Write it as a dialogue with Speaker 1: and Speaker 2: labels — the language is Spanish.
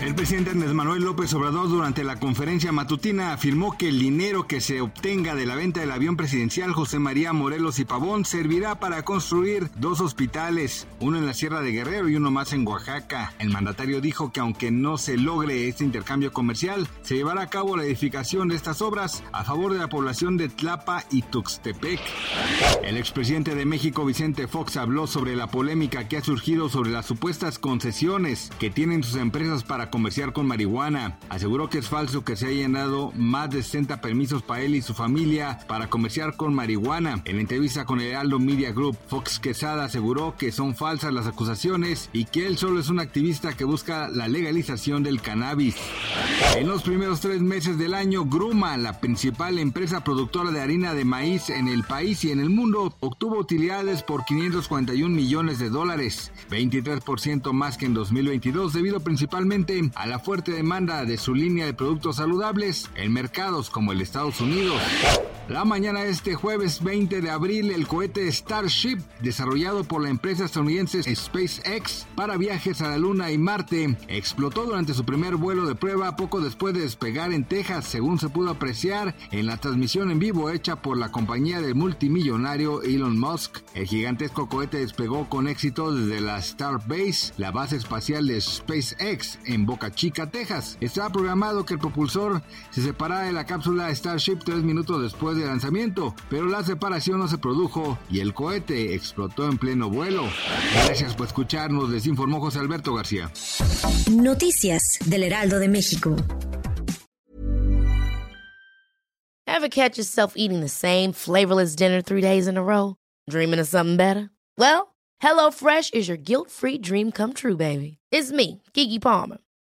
Speaker 1: El presidente Andrés Manuel López Obrador durante la conferencia matutina afirmó que el dinero que se obtenga de la venta del avión presidencial José María Morelos y Pavón servirá para construir dos hospitales, uno en la Sierra de Guerrero y uno más en Oaxaca. El mandatario dijo que aunque no se logre este intercambio comercial, se llevará a cabo la edificación de estas obras a favor de la población de Tlapa y Tuxtepec. El expresidente de México Vicente Fox habló sobre la polémica que ha surgido sobre las supuestas concesiones que tienen sus empresas para comerciar con marihuana. Aseguró que es falso que se hayan dado más de 60 permisos para él y su familia para comerciar con marihuana. En entrevista con el Aldo Media Group, Fox Quesada aseguró que son falsas las acusaciones y que él solo es un activista que busca la legalización del cannabis. En los primeros tres meses del año, Gruma, la principal empresa productora de harina de maíz en el país y en el mundo, obtuvo utilidades por 541 millones de dólares, 23% más que en 2022 debido principalmente a la fuerte demanda de su línea de productos saludables en mercados como el Estados Unidos. La mañana de este jueves 20 de abril, el cohete Starship, desarrollado por la empresa estadounidense SpaceX para viajes a la Luna y Marte, explotó durante su primer vuelo de prueba poco después de despegar en Texas, según se pudo apreciar en la transmisión en vivo hecha por la compañía del multimillonario Elon Musk. El gigantesco cohete despegó con éxito desde la Starbase, la base espacial de SpaceX en Boca Chica, Texas. Estaba programado que el propulsor se separara de la cápsula Starship tres minutos después lanzamiento, pero la separación no se produjo y el cohete explotó en pleno vuelo. Gracias por escucharnos, les informó José Alberto García.
Speaker 2: Noticias del Heraldo de México.
Speaker 3: Ever catch yourself eating the same flavorless dinner three days in a row? Dreaming of something better? Well, HelloFresh is your guilt-free dream come true, baby. It's me, Kiki Palmer.